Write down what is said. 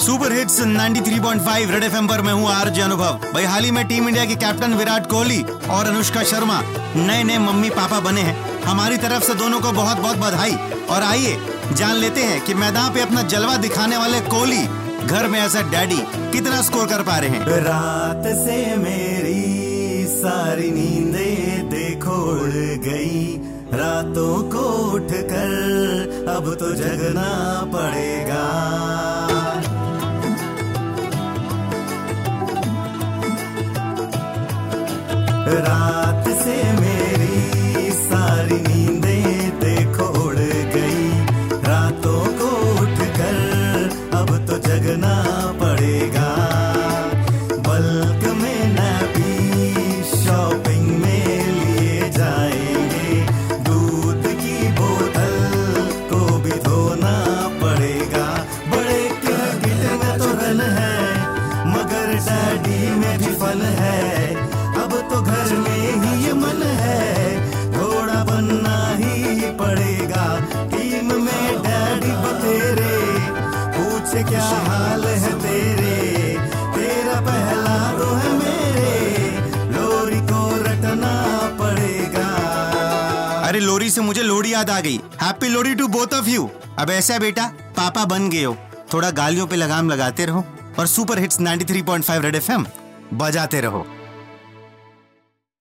Super hits 93.5 red FM पर मैं हूँ आरजे अनुभव। भाई, हाल ही में टीम इंडिया के कैप्टन विराट कोहली और अनुष्का शर्मा नए नए मम्मी पापा बने हैं। हमारी तरफ़ से दोनों को बहुत बहुत बधाई। और आइए, जान लेते हैं कि मैदान पे अपना जलवा दिखाने वाले कोहली घर में ऐसा डैडी कितना स्कोर कर पा रहे हैं। रात से मेरी सारी नींदे देखो गई। रातों को उठ कर अब तो जगना पड़ेगा। रात से मेरी सारी नींदें देखो गई। रातों को उठ कर अब तो जगना क्या हाल है तेरे? तेरा पहला है मेरे। लोरी को रटना पड़ेगा। अरे लोरी से मुझे लोरी याद आ गई। Happy Lohri to both of you अब ऐसा बेटा, पापा बन गए हो। थोड़ा गालियों पे लगाम लगाते रहो और सुपर हिट्स 93.5 रेड एफएम बजाते रहो।